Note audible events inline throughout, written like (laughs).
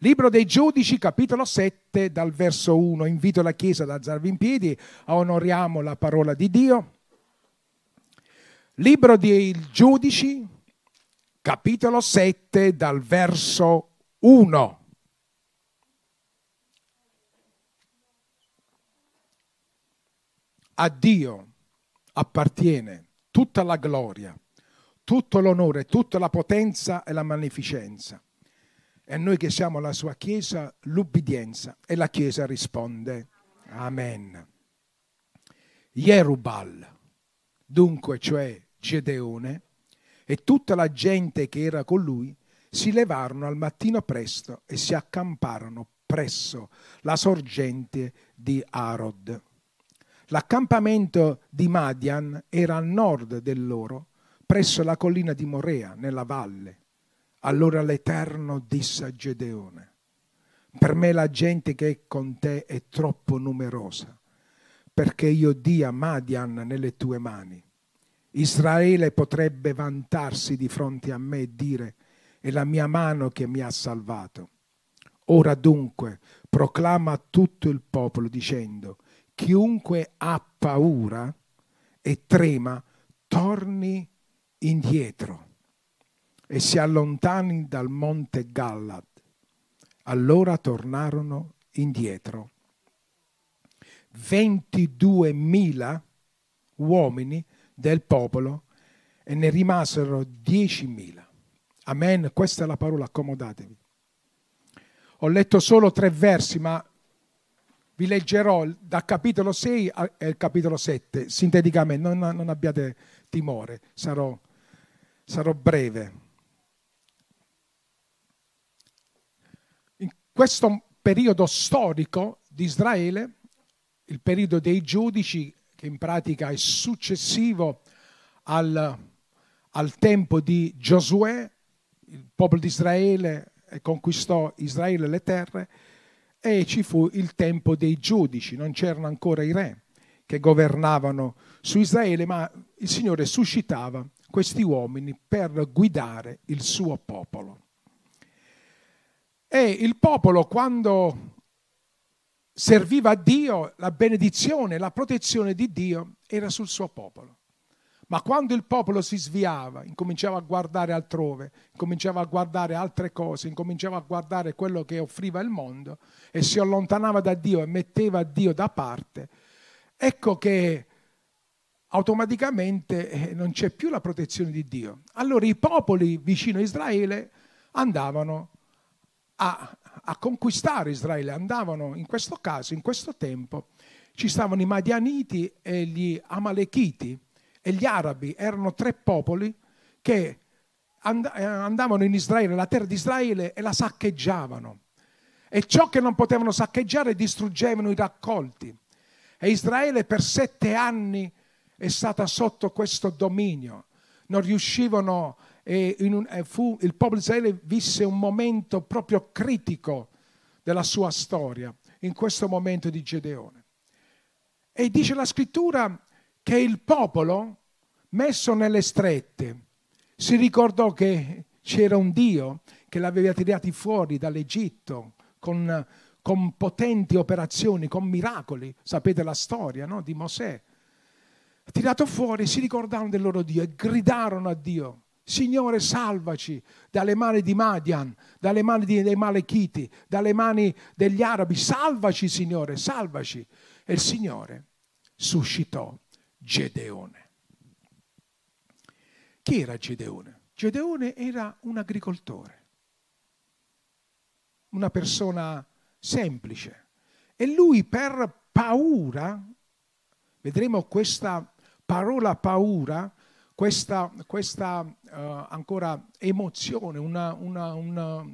Libro dei Giudici, capitolo 7, dal verso 1. Invito la Chiesa ad alzarvi in piedi, onoriamo la parola di Dio. Libro dei Giudici, capitolo 7, dal verso 1. A Dio appartiene tutta la gloria, tutto l'onore, tutta la potenza e la magnificenza e noi che siamo la sua Chiesa, l'ubbidienza. E la Chiesa risponde, Amen. Jerubal, dunque cioè Gedeone, e tutta la gente che era con lui, si levarono al mattino presto e si accamparono presso la sorgente di Arod. L'accampamento di Madian era a nord del loro, presso la collina di Morea, nella valle. Allora l'Eterno disse a Gedeone, per me la gente che è con te è troppo numerosa, perché io dia Madian nelle tue mani. Israele potrebbe vantarsi di fronte a me e dire, è la mia mano che mi ha salvato. Ora dunque proclama a tutto il popolo dicendo, chiunque ha paura e trema, torni indietro e si allontani dal monte Gallad. Allora tornarono indietro. 22.000 uomini del popolo e ne rimasero 10.000. Amen. Questa è la parola, accomodatevi. Ho letto solo tre versi, ma vi leggerò dal capitolo 6 al capitolo 7, sinteticamente, non, non abbiate timore, sarò, sarò breve. Questo periodo storico di Israele, il periodo dei giudici, che in pratica è successivo al, al tempo di Giosuè, il popolo di Israele conquistò Israele le terre, e ci fu il tempo dei giudici, non c'erano ancora i re che governavano su Israele, ma il Signore suscitava questi uomini per guidare il suo popolo. E il popolo quando serviva a Dio, la benedizione, la protezione di Dio era sul suo popolo. Ma quando il popolo si sviava, incominciava a guardare altrove, incominciava a guardare altre cose, incominciava a guardare quello che offriva il mondo e si allontanava da Dio e metteva Dio da parte, ecco che automaticamente eh, non c'è più la protezione di Dio. Allora i popoli vicino a Israele andavano a, a conquistare Israele, andavano in questo caso, in questo tempo, ci stavano i Madianiti e gli Amalechiti e gli Arabi, erano tre popoli che eh, andavano in Israele, la terra di Israele e la saccheggiavano. E ciò che non potevano saccheggiare distruggevano i raccolti. E Israele per sette anni è stata sotto questo dominio. Non riuscivano e un, fu, il popolo Israele visse un momento proprio critico della sua storia, in questo momento di Gedeone. E dice la scrittura che il popolo, messo nelle strette, si ricordò che c'era un Dio che l'aveva tirati fuori dall'Egitto con, con potenti operazioni, con miracoli. Sapete la storia no? di Mosè. Tirato fuori, si ricordarono del loro Dio e gridarono a Dio Signore, salvaci dalle mani di Madian, dalle mani dei Malechiti, dalle mani degli arabi. Salvaci, Signore, salvaci. E il Signore suscitò Gedeone. Chi era Gedeone? Gedeone era un agricoltore, una persona semplice. E lui per paura, vedremo questa parola paura, questa, questa uh, ancora emozione, una, una, una,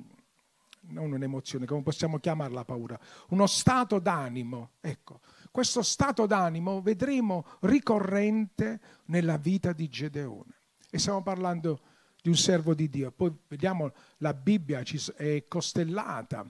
non un'emozione, come possiamo chiamarla paura, uno stato d'animo. Ecco, questo stato d'animo vedremo ricorrente nella vita di Gedeone. E stiamo parlando di un servo di Dio. Poi vediamo la Bibbia è costellata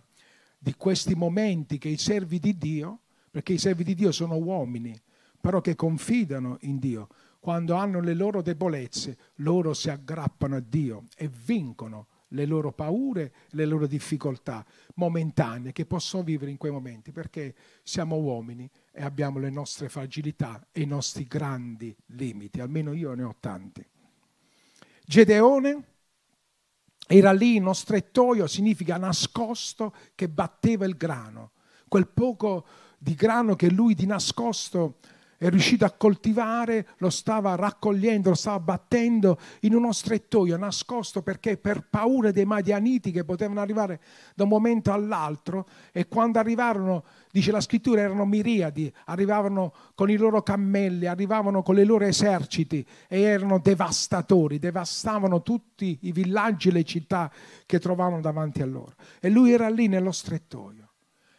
di questi momenti che i servi di Dio, perché i servi di Dio sono uomini, però che confidano in Dio, quando hanno le loro debolezze, loro si aggrappano a Dio e vincono le loro paure, le loro difficoltà momentanee che possono vivere in quei momenti, perché siamo uomini e abbiamo le nostre fragilità e i nostri grandi limiti, almeno io ne ho tanti. Gedeone era lì in uno strettoio, significa nascosto, che batteva il grano, quel poco di grano che lui di nascosto è riuscito a coltivare, lo stava raccogliendo, lo stava battendo in uno strettoio nascosto perché per paura dei madianiti che potevano arrivare da un momento all'altro e quando arrivarono, dice la scrittura, erano miriadi, arrivavano con i loro cammelli, arrivavano con i loro eserciti e erano devastatori, devastavano tutti i villaggi e le città che trovavano davanti a loro. E lui era lì nello strettoio.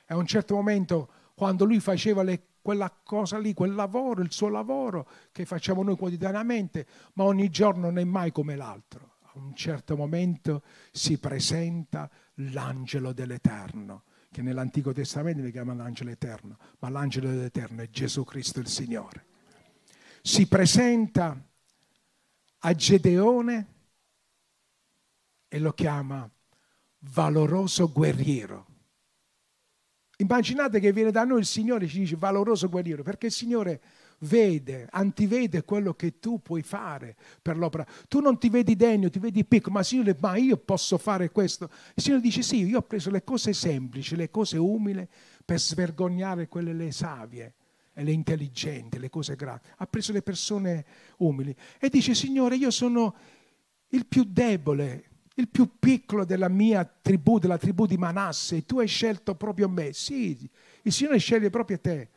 E a un certo momento, quando lui faceva le quella cosa lì, quel lavoro, il suo lavoro che facciamo noi quotidianamente, ma ogni giorno non è mai come l'altro. A un certo momento si presenta l'angelo dell'Eterno, che nell'Antico Testamento si chiama l'angelo eterno, ma l'angelo dell'Eterno è Gesù Cristo il Signore. Si presenta a Gedeone e lo chiama valoroso guerriero. Immaginate che viene da noi il Signore e ci dice valoroso guerriero, perché il Signore vede, antivede quello che tu puoi fare per l'opera. Tu non ti vedi degno, ti vedi piccolo, ma Signore, ma io posso fare questo. Il Signore dice sì, io ho preso le cose semplici, le cose umili per svergognare quelle le savie e le intelligenti, le cose grandi. Ha preso le persone umili e dice Signore, io sono il più debole, il più piccolo della mia tribù, della tribù di Manasse, tu hai scelto proprio me. Sì, il Signore sceglie proprio te.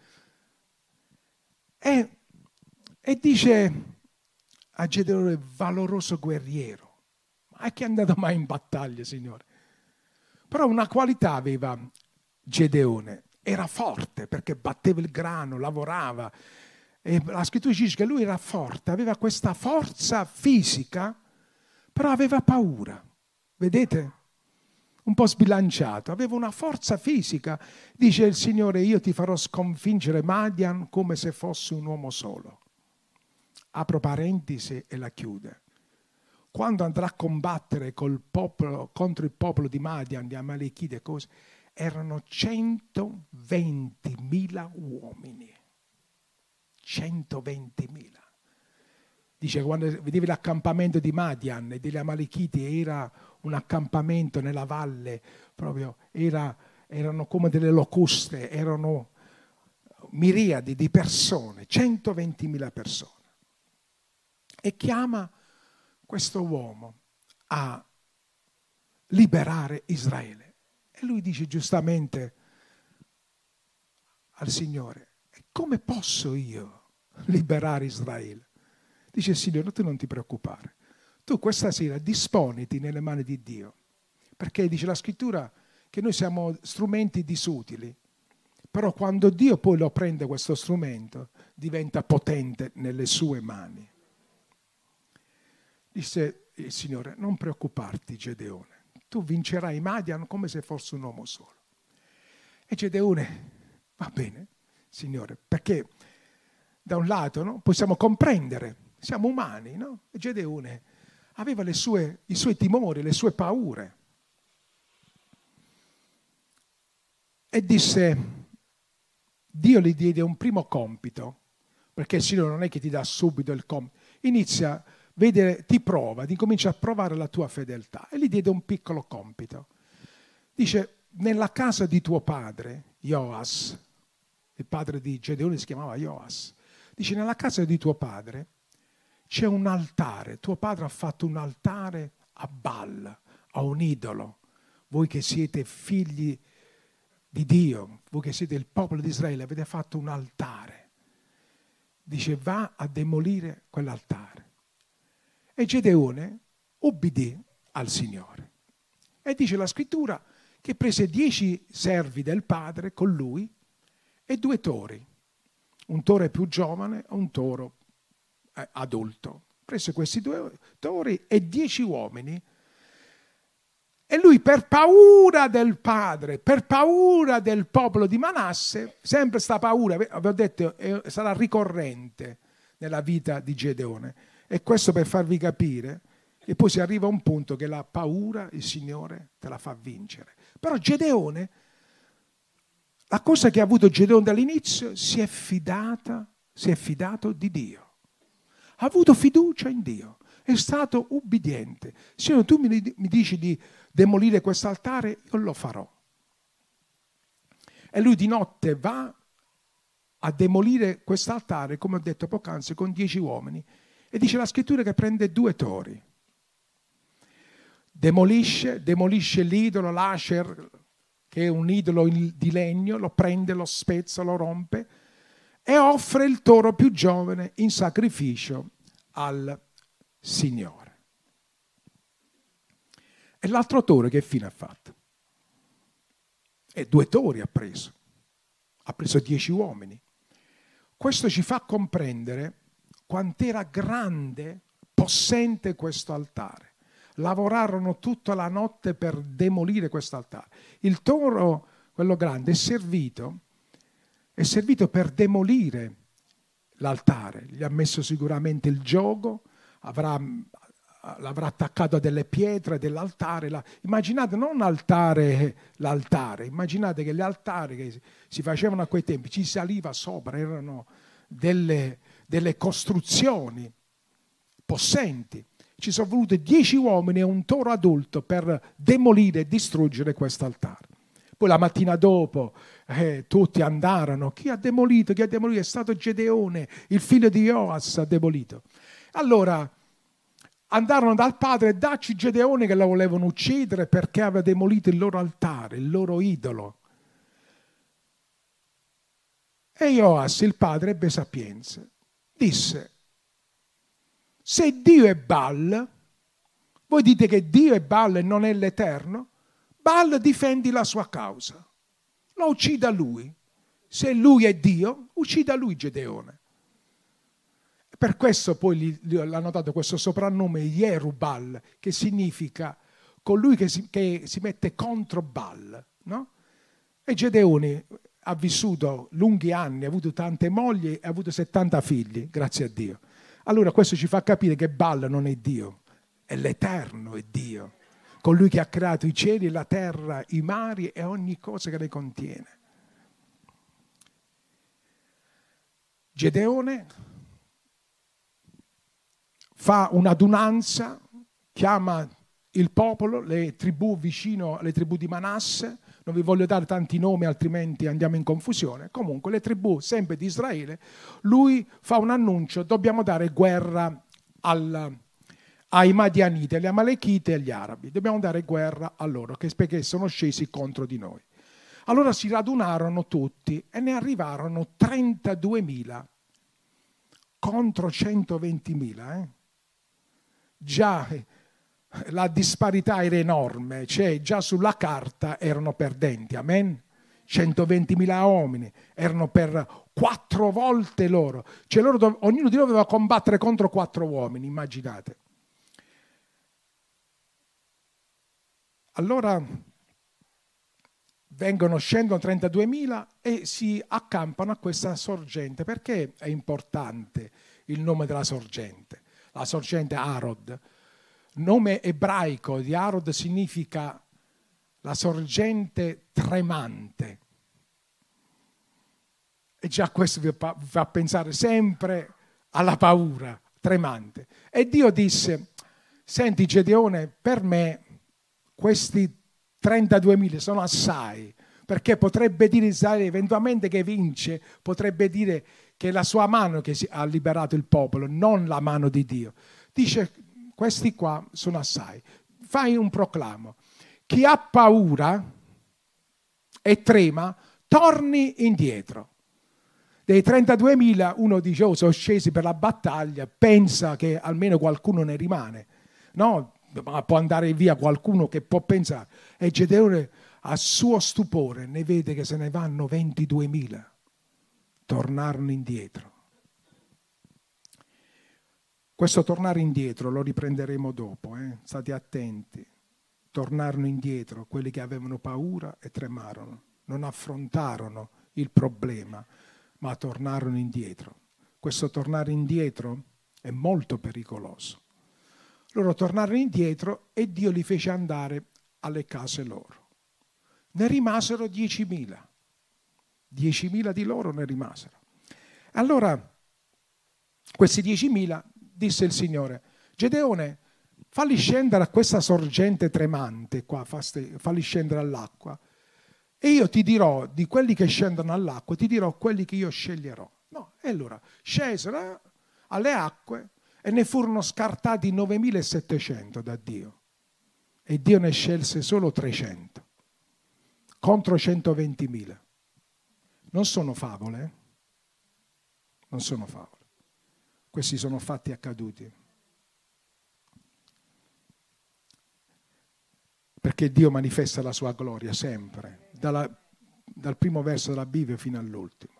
E, e dice a Gedeone, valoroso guerriero. Ma è che è andato mai in battaglia, Signore? Però una qualità aveva Gedeone, era forte perché batteva il grano, lavorava. E la scrittura dice che lui era forte, aveva questa forza fisica, però aveva paura. Vedete? Un po' sbilanciato, aveva una forza fisica. Dice il Signore, io ti farò sconfiggere Madian come se fosse un uomo solo. Apro parentesi e la chiude. Quando andrà a combattere popolo, contro il popolo di Madian, di Amalekite e cose, erano 120.000 uomini. 120.000 dice quando vedevi l'accampamento di Madian e degli Amalekiti era un accampamento nella valle, proprio era, erano come delle locuste, erano miriadi di persone, 120.000 persone. E chiama questo uomo a liberare Israele. E lui dice giustamente al Signore, come posso io liberare Israele? Dice Signore, tu non ti preoccupare. Tu questa sera disponiti nelle mani di Dio. Perché dice la scrittura che noi siamo strumenti disutili. Però quando Dio poi lo prende questo strumento, diventa potente nelle sue mani. Disse il Signore, non preoccuparti Gedeone, tu vincerai Madian come se fosse un uomo solo. E Gedeone, va bene, Signore, perché da un lato no, possiamo comprendere siamo umani, no? E Gedeone aveva sue, i suoi timori, le sue paure. E disse, Dio gli diede un primo compito, perché il Signore non è che ti dà subito il compito, inizia, vede, ti prova, ti comincia a provare la tua fedeltà e gli diede un piccolo compito. Dice, nella casa di tuo padre, Joas, il padre di Gedeone si chiamava Joas, dice, nella casa di tuo padre c'è un altare, tuo padre ha fatto un altare a Baal, a un idolo. Voi che siete figli di Dio, voi che siete il popolo di Israele, avete fatto un altare. Dice va a demolire quell'altare. E Gedeone ubbidì al Signore. E dice la scrittura che prese dieci servi del padre con lui e due tori, un toro più giovane e un toro adulto. Prese questi due tori e dieci uomini. E lui per paura del padre, per paura del popolo di Manasse, sempre sta paura, avevo detto, sarà ricorrente nella vita di Gedeone. E questo per farvi capire E poi si arriva a un punto che la paura il Signore te la fa vincere. Però Gedeone, la cosa che ha avuto Gedeone dall'inizio, si è fidata, si è fidato di Dio. Ha avuto fiducia in Dio, è stato ubbidiente. Signore, tu mi, dici di demolire questo altare, io lo farò. E lui di notte va a demolire quest'altare, come ho detto poc'anzi, con dieci uomini. E dice la scrittura che prende due tori. Demolisce, demolisce l'idolo, l'asher, che è un idolo di legno, lo prende, lo spezza, lo rompe e offre il toro più giovane in sacrificio al Signore. E l'altro toro che fine ha fatto? E due tori ha preso. Ha preso dieci uomini. Questo ci fa comprendere quant'era grande, possente questo altare. Lavorarono tutta la notte per demolire questo altare. Il toro, quello grande, è servito, è servito per demolire l'altare. Gli ha messo sicuramente il gioco, avrà, l'avrà attaccato a delle pietre dell'altare. La, immaginate non altare, l'altare, immaginate che gli altari che si facevano a quei tempi, ci saliva sopra, erano delle, delle costruzioni possenti. Ci sono voluti dieci uomini e un toro adulto per demolire e distruggere questo altare. Poi la mattina dopo eh, tutti andarono. Chi ha demolito? Chi ha demolito? È stato Gedeone, il figlio di Joas ha demolito. Allora andarono dal padre dacci Gedeone che la volevano uccidere perché aveva demolito il loro altare, il loro idolo. E Joas, il padre, ebbe sapienza. Disse, se Dio è Baal, voi dite che Dio è Baal e non è l'Eterno, Baal difendi la sua causa. Lo uccida lui. Se lui è Dio, uccida lui Gedeone. Per questo poi gli, gli hanno dato questo soprannome Yerubal, che significa colui che si, che si mette contro Baal. No? E Gedeone ha vissuto lunghi anni, ha avuto tante mogli e ha avuto 70 figli, grazie a Dio. Allora questo ci fa capire che Baal non è Dio, è l'Eterno, è Dio, colui che ha creato i cieli, la terra, i mari e ogni cosa che le contiene. Gedeone fa un'adunanza, chiama il popolo, le tribù vicino alle tribù di Manasse, non vi voglio dare tanti nomi altrimenti andiamo in confusione, comunque le tribù sempre di Israele, lui fa un annuncio, dobbiamo dare guerra al, ai Madianiti, agli Amalechiti e agli Arabi, dobbiamo dare guerra a loro perché sono scesi contro di noi. Allora si radunarono tutti e ne arrivarono 32.000 contro 120.000. Eh? già eh, la disparità era enorme, cioè già sulla carta erano perdenti, amen? 120.000 uomini, erano per quattro volte loro, cioè loro, ognuno di loro doveva combattere contro quattro uomini, immaginate. Allora vengono, scendono 32.000 e si accampano a questa sorgente. Perché è importante il nome della sorgente? la sorgente Arod. Nome ebraico di Arod significa la sorgente tremante. E già questo vi fa pensare sempre alla paura tremante. E Dio disse, senti Gedeone, per me questi 32.000 sono assai, perché potrebbe dire Israele eventualmente che vince, potrebbe dire che è la sua mano che ha liberato il popolo, non la mano di Dio. Dice, questi qua sono assai. Fai un proclamo. Chi ha paura e trema, torni indietro. Dei 32.000 uno dice, oh, sono scesi per la battaglia, pensa che almeno qualcuno ne rimane. No, ma può andare via qualcuno che può pensare. E Gedeone, a suo stupore, ne vede che se ne vanno 22.000 tornarono indietro. Questo tornare indietro lo riprenderemo dopo, eh? state attenti. Tornarono indietro quelli che avevano paura e tremarono, non affrontarono il problema, ma tornarono indietro. Questo tornare indietro è molto pericoloso. Loro tornarono indietro e Dio li fece andare alle case loro. Ne rimasero 10.000. 10.000 di loro ne rimasero. Allora, questi 10.000, disse il Signore, Gedeone, falli scendere a questa sorgente tremante qua, falli scendere all'acqua. E io ti dirò di quelli che scendono all'acqua, ti dirò quelli che io sceglierò. No, e allora scesero alle acque e ne furono scartati 9.700 da Dio. E Dio ne scelse solo 300 contro 120.000. Non sono favole, eh? non sono favole. Questi sono fatti accaduti. Perché Dio manifesta la sua gloria sempre, dalla, dal primo verso della Bibbia fino all'ultimo.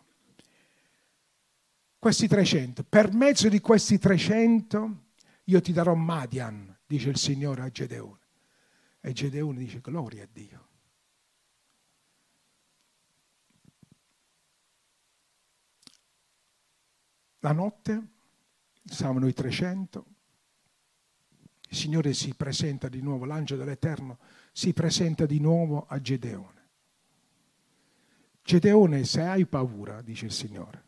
Questi 300, per mezzo di questi 300 io ti darò Madian, dice il Signore a Gedeone. E Gedeone dice gloria a Dio. La notte, siamo noi 300, il Signore si presenta di nuovo, l'angelo dell'Eterno si presenta di nuovo a Gedeone. Gedeone, se hai paura, dice il Signore,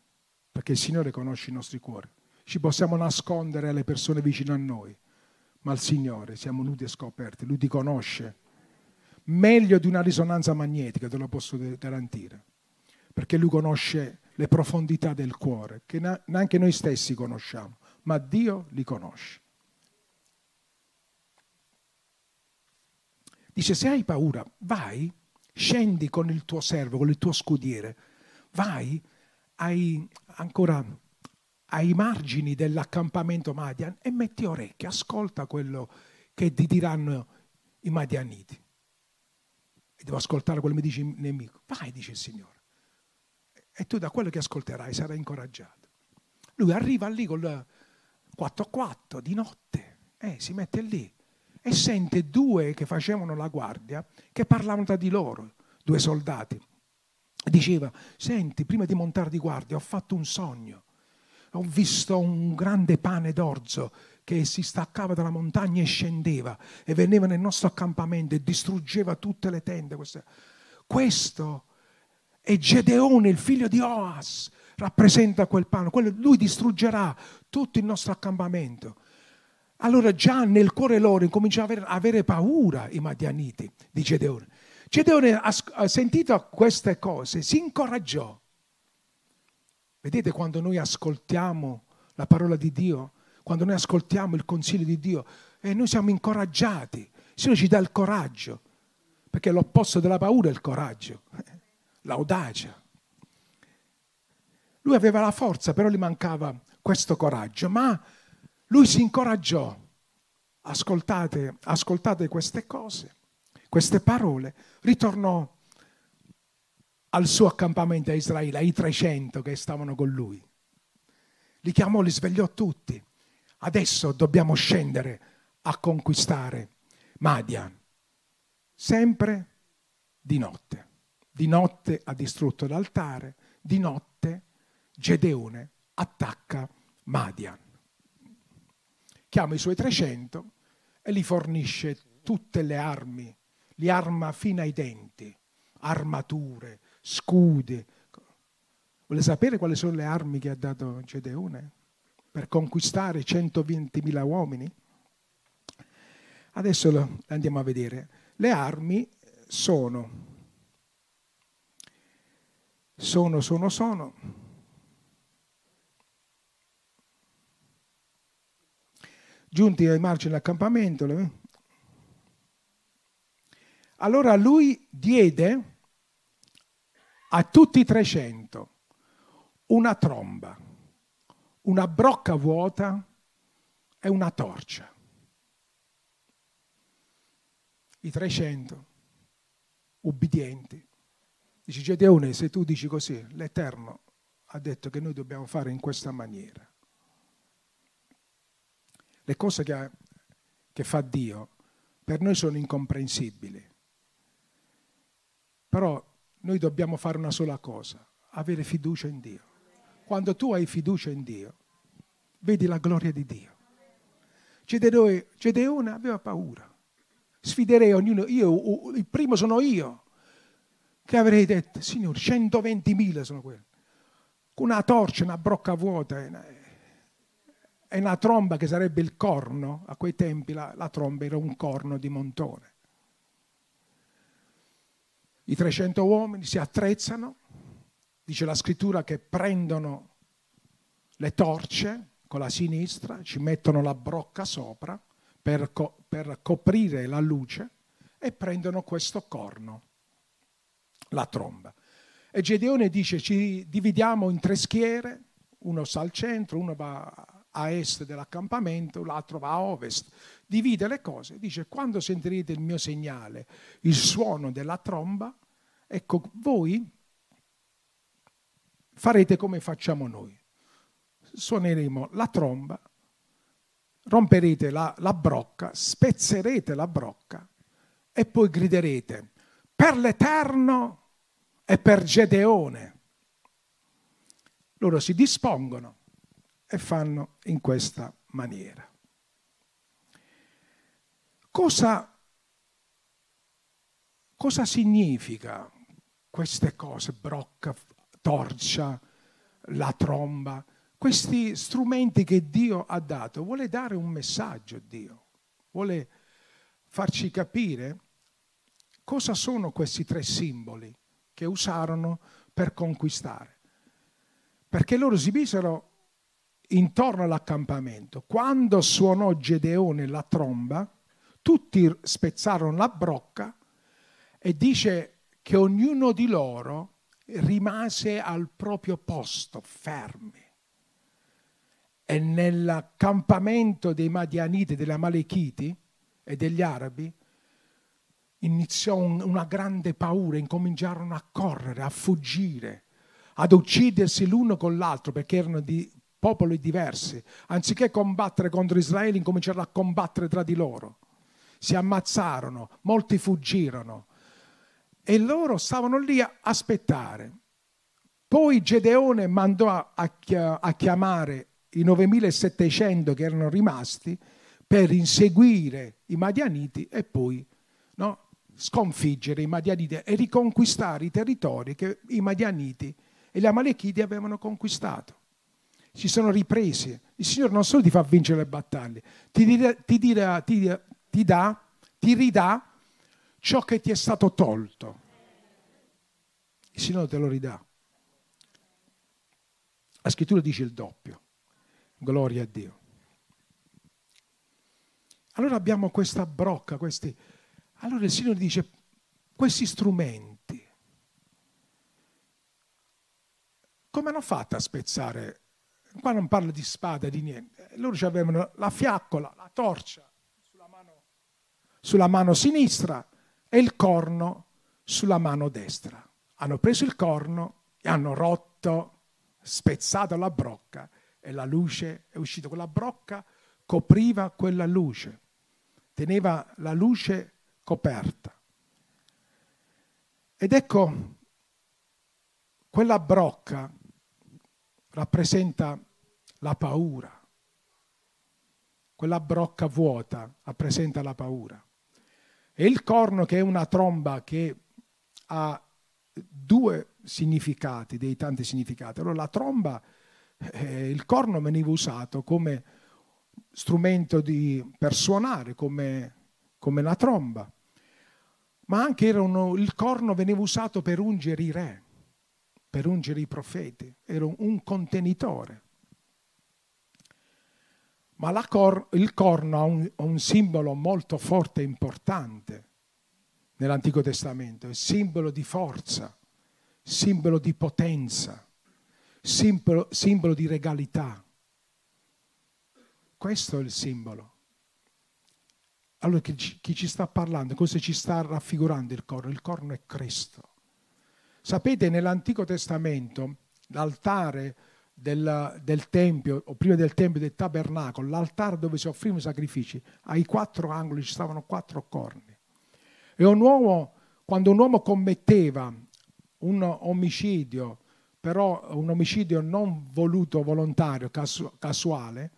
perché il Signore conosce i nostri cuori, ci possiamo nascondere alle persone vicino a noi, ma il Signore siamo nudi e scoperti, Lui ti conosce meglio di una risonanza magnetica, te lo posso garantire, perché Lui conosce le profondità del cuore, che neanche noi stessi conosciamo, ma Dio li conosce. Dice, se hai paura, vai, scendi con il tuo servo, con il tuo scudiere, vai ai, ancora ai margini dell'accampamento Madian e metti orecchie, ascolta quello che ti diranno i Madianiti. E devo ascoltare quello che mi dice il nemico. Vai, dice il Signore e tu da quello che ascolterai sarai incoraggiato. Lui arriva lì col 4-4 di notte, eh, si mette lì e sente due che facevano la guardia che parlavano tra di loro, due soldati. Diceva, senti, prima di montare di guardia ho fatto un sogno, ho visto un grande pane d'orzo che si staccava dalla montagna e scendeva e veniva nel nostro accampamento e distruggeva tutte le tende. Questo e Gedeone, il figlio di Oas, rappresenta quel pane. lui distruggerà tutto il nostro accampamento. Allora già nel cuore loro incominciano ad avere, avere paura i Madianiti di Gedeone. Gedeone ha sentito queste cose, si incoraggiò. Vedete quando noi ascoltiamo la parola di Dio, quando noi ascoltiamo il consiglio di Dio, e noi siamo incoraggiati. Il Signore ci dà il coraggio, perché l'opposto della paura è il coraggio (laughs) l'audacia. Lui aveva la forza, però gli mancava questo coraggio, ma lui si incoraggiò. Ascoltate, ascoltate queste cose, queste parole, ritornò al suo accampamento a Israele, ai 300 che stavano con lui. Li chiamò, li svegliò tutti. Adesso dobbiamo scendere a conquistare Madian, sempre di notte. Di notte ha distrutto l'altare, di notte Gedeone attacca Madian. Chiama i suoi 300 e gli fornisce tutte le armi, li arma fino ai denti, armature, scudi. Vuole sapere quali sono le armi che ha dato Gedeone per conquistare 120.000 uomini? Adesso lo andiamo a vedere. Le armi sono sono, sono, sono. Giunti ai margini dell'accampamento, allora lui diede a tutti i 300 una tromba, una brocca vuota e una torcia. I 300 ubbidienti Dici Gedeone, se tu dici così, l'Eterno ha detto che noi dobbiamo fare in questa maniera. Le cose che, ha, che fa Dio per noi sono incomprensibili. Però noi dobbiamo fare una sola cosa, avere fiducia in Dio. Quando tu hai fiducia in Dio, vedi la gloria di Dio. Gedeone, aveva paura. Sfiderei ognuno, io, il primo sono io, che avrei detto, signore, 120.000 sono quelli. Con una torcia, una brocca vuota e una tromba che sarebbe il corno, a quei tempi la, la tromba era un corno di montone. I 300 uomini si attrezzano, dice la scrittura che prendono le torce con la sinistra, ci mettono la brocca sopra per, co- per coprire la luce e prendono questo corno, la tromba. E Gedeone dice ci dividiamo in tre schiere, uno sta al centro, uno va a est dell'accampamento, l'altro va a ovest. Divide le cose, dice quando sentirete il mio segnale, il suono della tromba, ecco voi farete come facciamo noi. Suoneremo la tromba, romperete la, la brocca, spezzerete la brocca e poi griderete per l'Eterno e per Gedeone. Loro si dispongono e fanno in questa maniera. Cosa, cosa significa queste cose, brocca, torcia, la tromba, questi strumenti che Dio ha dato? Vuole dare un messaggio Dio, vuole farci capire cosa sono questi tre simboli che usarono per conquistare. Perché loro si misero intorno all'accampamento. Quando suonò Gedeone la tromba, tutti spezzarono la brocca e dice che ognuno di loro rimase al proprio posto, fermi. E nell'accampamento dei Madianiti, degli Amalechiti e degli Arabi iniziò un, una grande paura, incominciarono a correre, a fuggire, ad uccidersi l'uno con l'altro perché erano di popoli diversi, anziché combattere contro Israele, incominciarono a combattere tra di loro. Si ammazzarono, molti fuggirono e loro stavano lì a aspettare. Poi Gedeone mandò a, chiamare i 9700 che erano rimasti per inseguire i Madianiti e poi no, sconfiggere i Madianiti e riconquistare i territori che i Madianiti e gli Amalechiti avevano conquistato si sono ripresi. Il Signore non solo ti fa vincere le battaglie, ti, dirà, ti, dirà, ti, ti dà, ti ridà ciò che ti è stato tolto. Il Signore te lo ridà. La scrittura dice il doppio. Gloria a Dio. Allora abbiamo questa brocca, questi... Allora il Signore dice, questi strumenti, come hanno fatto a spezzare Qua non parla di spada, di niente. Loro avevano la fiaccola, la torcia sulla mano, sulla mano sinistra e il corno sulla mano destra. Hanno preso il corno e hanno rotto, spezzato la brocca e la luce è uscita. Quella brocca copriva quella luce, teneva la luce coperta. Ed ecco, quella brocca rappresenta la paura. Quella brocca vuota rappresenta la paura. E il corno, che è una tromba che ha due significati, dei tanti significati. Allora la tromba, eh, il corno veniva usato come strumento di, per suonare, come, come la tromba, ma anche uno, il corno veniva usato per ungere i re per ungere i profeti, era un contenitore. Ma cor- il corno ha un, un, simbolo molto forte e importante nell'Antico Testamento, è simbolo di forza, simbolo di potenza, simbolo, simbolo di regalità. Questo è il simbolo. Allora chi, ci sta parlando, cosa ci sta raffigurando il corno? Il corno è Cristo. Sapete, nell'Antico Testamento l'altare del, del, Tempio, o prima del Tempio del Tabernacolo, l'altare dove si offrivano i sacrifici, ai quattro angoli ci stavano quattro corni. E un uomo, quando un uomo commetteva un omicidio, però un omicidio non voluto, volontario, casu- casuale,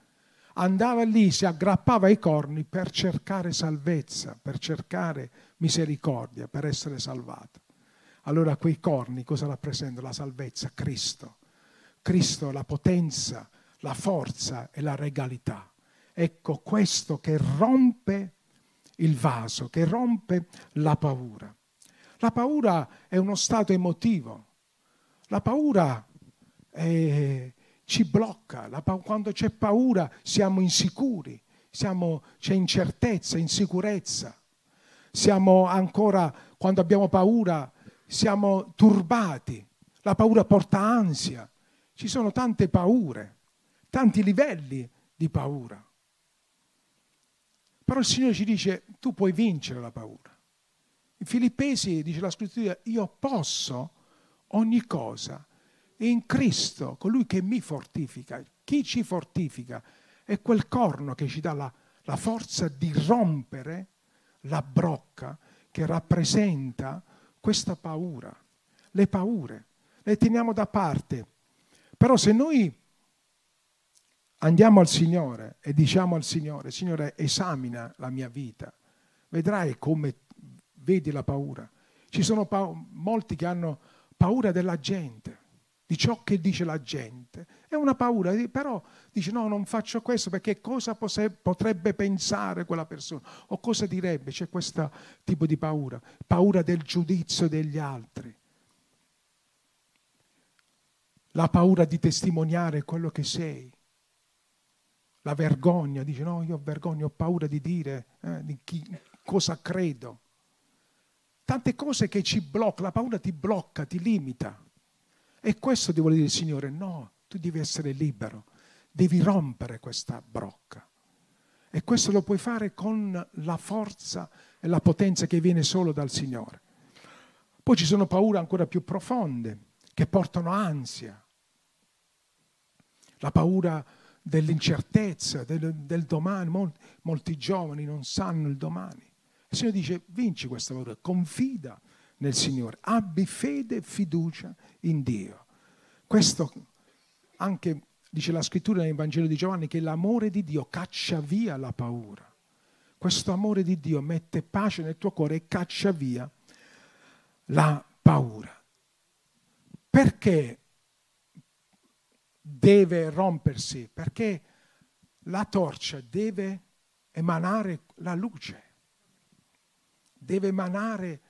andava lì, si aggrappava ai corni per cercare salvezza, per cercare misericordia, per essere salvato. Allora quei corni cosa rappresentano? La salvezza, Cristo. Cristo, la potenza, la forza e la regalità. Ecco questo che rompe il vaso, che rompe la paura. La paura è uno stato emotivo. La paura è, ci blocca. Pa- quando c'è paura siamo insicuri, siamo, c'è incertezza, insicurezza. Siamo ancora, quando abbiamo paura, siamo turbati. La paura porta ansia. Ci sono tante paure, tanti livelli di paura. Però il Signore ci dice, tu puoi vincere la paura. In Filippesi dice la scrittura, io posso ogni cosa in Cristo, colui che mi fortifica. Chi ci fortifica è quel corno che ci dà la, la forza di rompere la brocca che rappresenta questa paura. Le paure le teniamo da parte. Però se noi andiamo al Signore e diciamo al Signore, Signore esamina la mia vita, vedrai come vedi la paura. Ci sono pa- molti che hanno paura della gente, di ciò che dice la gente. È una paura, però dice no, non faccio questo perché cosa potrebbe pensare quella persona o cosa direbbe. C'è questo tipo di paura, paura del giudizio degli altri. La paura di testimoniare quello che sei la vergogna, dice no, io ho vergogna, ho paura di dire eh, di chi, cosa credo. Tante cose che ci bloccano, la paura ti blocca, ti limita. E questo ti vuole dire Signore, no, tu devi essere libero, devi rompere questa brocca. E questo lo puoi fare con la forza e la potenza che viene solo dal Signore. Poi ci sono paure ancora più profonde che portano ansia. La paura dell'incertezza, del, del domani. Molti, molti, giovani non sanno il domani. Il Signore dice, vinci questa paura, confida nel Signore, abbi fede e fiducia in Dio. Questo anche dice la scrittura nel Vangelo di Giovanni che l'amore di Dio caccia via la paura. Questo amore di Dio mette pace nel tuo cuore e caccia via la paura. Perché deve rompersi perché la torcia deve emanare la luce, deve emanare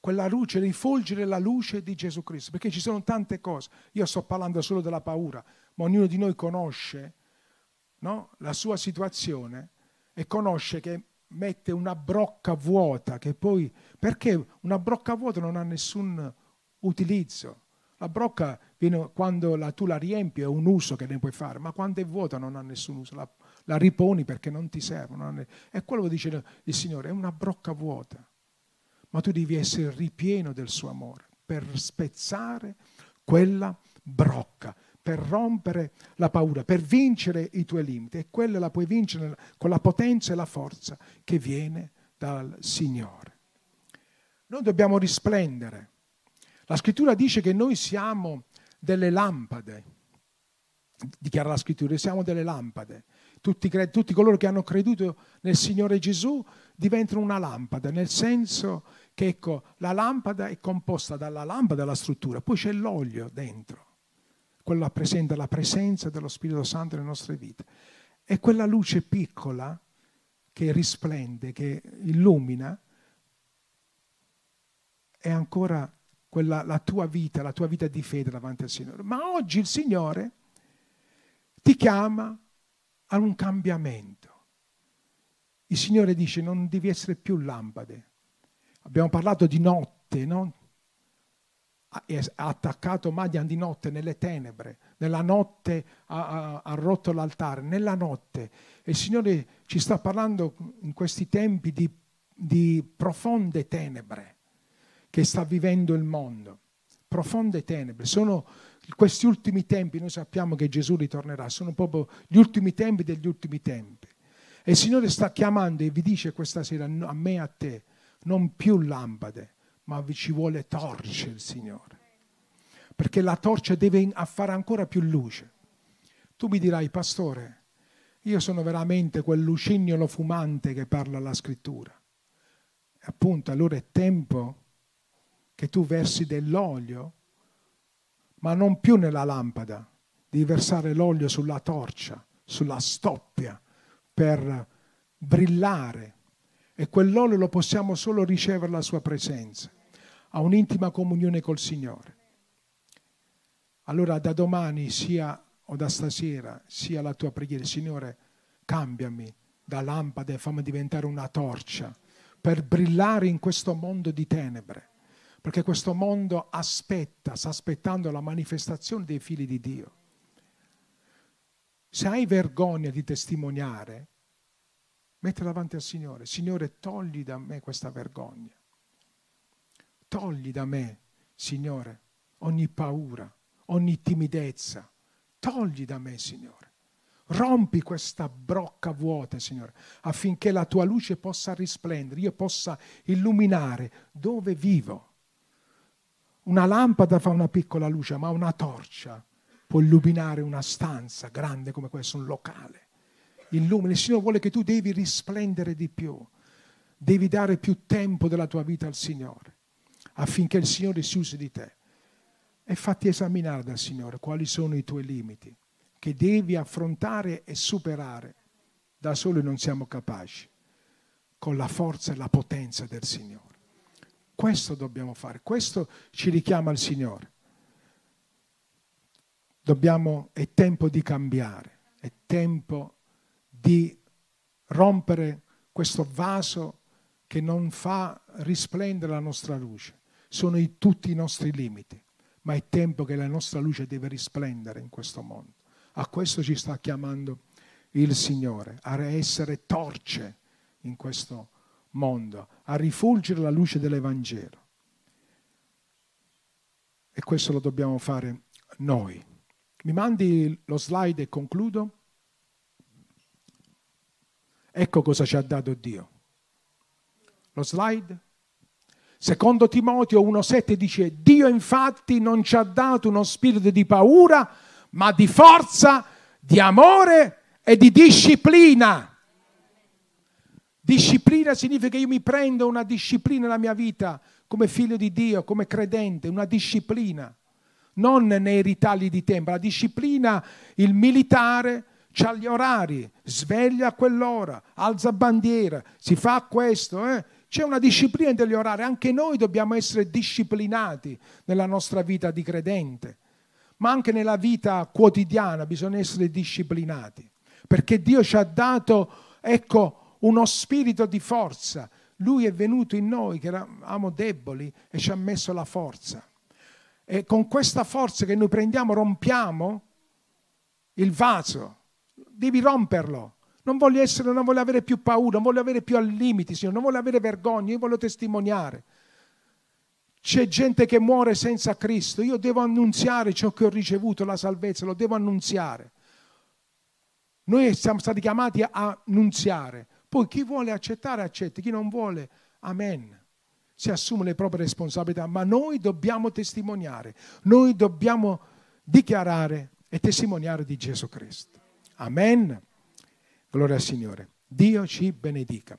quella luce, rifulgere la luce di Gesù Cristo, perché ci sono tante cose. Io sto parlando solo della paura, ma ognuno di noi conosce no? la sua situazione e conosce che mette una brocca vuota, che poi, perché una brocca vuota non ha nessun utilizzo. La brocca viene, quando la, tu la riempi è un uso che ne puoi fare, ma quando è vuota non ha nessun uso, la, la riponi perché non ti serve. Non è quello che dice il Signore, è una brocca vuota, ma tu devi essere ripieno del suo amore per spezzare quella brocca, per rompere la paura, per vincere i tuoi limiti e quella la puoi vincere con la potenza e la forza che viene dal Signore. Noi dobbiamo risplendere la scrittura dice che noi siamo delle lampade, dichiara la scrittura, siamo delle lampade. Tutti, tutti, coloro che hanno creduto nel Signore Gesù diventano una lampada, nel senso che ecco, la lampada è composta dalla lampada la struttura, poi c'è l'olio dentro. Quello rappresenta la presenza dello Spirito Santo nelle nostre vite. E quella luce piccola che risplende, che illumina, è ancora quella, la tua vita, la tua vita di fede davanti al Signore. Ma oggi il Signore ti chiama a un cambiamento. Il Signore dice non devi essere più lampade. Abbiamo parlato di notte, no? Ha attaccato Madian di notte nelle tenebre, nella notte ha, ha, ha, rotto l'altare, nella notte. E il Signore ci sta parlando in questi tempi di, di profonde tenebre che sta vivendo il mondo. Profonde tenebre. Sono questi ultimi tempi, noi sappiamo che Gesù ritornerà, sono proprio gli ultimi tempi degli ultimi tempi. E il Signore sta chiamando e vi dice questa sera a me e a te, non più lampade, ma vi ci vuole torce il Signore. Perché la torcia deve fare ancora più luce. Tu mi dirai, pastore, Io sono veramente quel lucignolo fumante che parla la scrittura. E appunto, allora è tempo che tu versi dell'olio, ma non più nella lampada, devi versare l'olio sulla torcia, sulla stoppia, per brillare. E quell'olio lo possiamo solo ricevere alla sua presenza, a un'intima comunione col Signore. Allora da domani sia o da stasera sia la tua preghiera, Signore, cambiami da lampada e fammi diventare una torcia per brillare in questo mondo di tenebre, perché questo mondo aspetta, sta aspettando la manifestazione dei figli di Dio. Se hai vergogna di testimoniare, metti davanti al Signore, Signore, togli da me questa vergogna. Togli da me, Signore, ogni paura, ogni timidezza. Togli da me, Signore. Rompi questa brocca vuota, Signore, affinché la tua luce possa risplendere, io possa illuminare dove vivo. Una lampada fa una piccola luce, ma una torcia può illuminare una stanza grande come questa, un locale. Illumina, il Signore vuole che tu devi risplendere di più, devi dare più tempo della tua vita al Signore, affinché il Signore si usi di te. E fatti esaminare dal Signore quali sono i tuoi limiti che devi affrontare e superare. Da soli non siamo capaci, con la forza e la potenza del Signore. Questo dobbiamo fare, questo ci richiama il Signore. Dobbiamo, è tempo di cambiare, è tempo di rompere questo vaso che non fa risplendere la nostra luce. Sono i, tutti i nostri limiti, ma è tempo che la nostra luce deve risplendere in questo mondo. A questo ci sta chiamando il Signore, a essere torce in questo mondo, a rifulgere la luce dell'Evangelo. E questo lo dobbiamo fare noi. Mi mandi lo slide e concludo? Ecco cosa ci ha dato Dio. Lo slide? Secondo Timoteo 1,7 dice, Dio infatti non ci ha dato uno spirito di paura, ma di forza, di amore e di disciplina. Disciplina significa che io mi prendo una disciplina nella mia vita come figlio di Dio, come credente, una disciplina, non nei ritagli di tempo. La disciplina, il militare ha gli orari, sveglia a quell'ora, alza bandiera, si fa questo. Eh? C'è una disciplina degli orari, anche noi dobbiamo essere disciplinati nella nostra vita di credente ma anche nella vita quotidiana bisogna essere disciplinati, perché Dio ci ha dato, ecco, uno spirito di forza. Lui è venuto in noi che eravamo deboli e ci ha messo la forza. E con questa forza che noi prendiamo rompiamo il vaso. Devi romperlo. Non voglio, essere, non voglio avere più paura, non voglio avere più limiti, Signore, non voglio avere vergogna, io voglio testimoniare. C'è gente che muore senza Cristo. Io devo annunziare ciò che ho ricevuto, la salvezza, lo devo annunziare. Noi siamo stati chiamati a annunziare. Poi chi vuole accettare, accetta. Chi non vuole, amen. Si assume le proprie responsabilità. Ma noi dobbiamo testimoniare. Noi dobbiamo dichiarare e testimoniare di Gesù Cristo. Amen. Gloria al Signore. Dio ci benedica.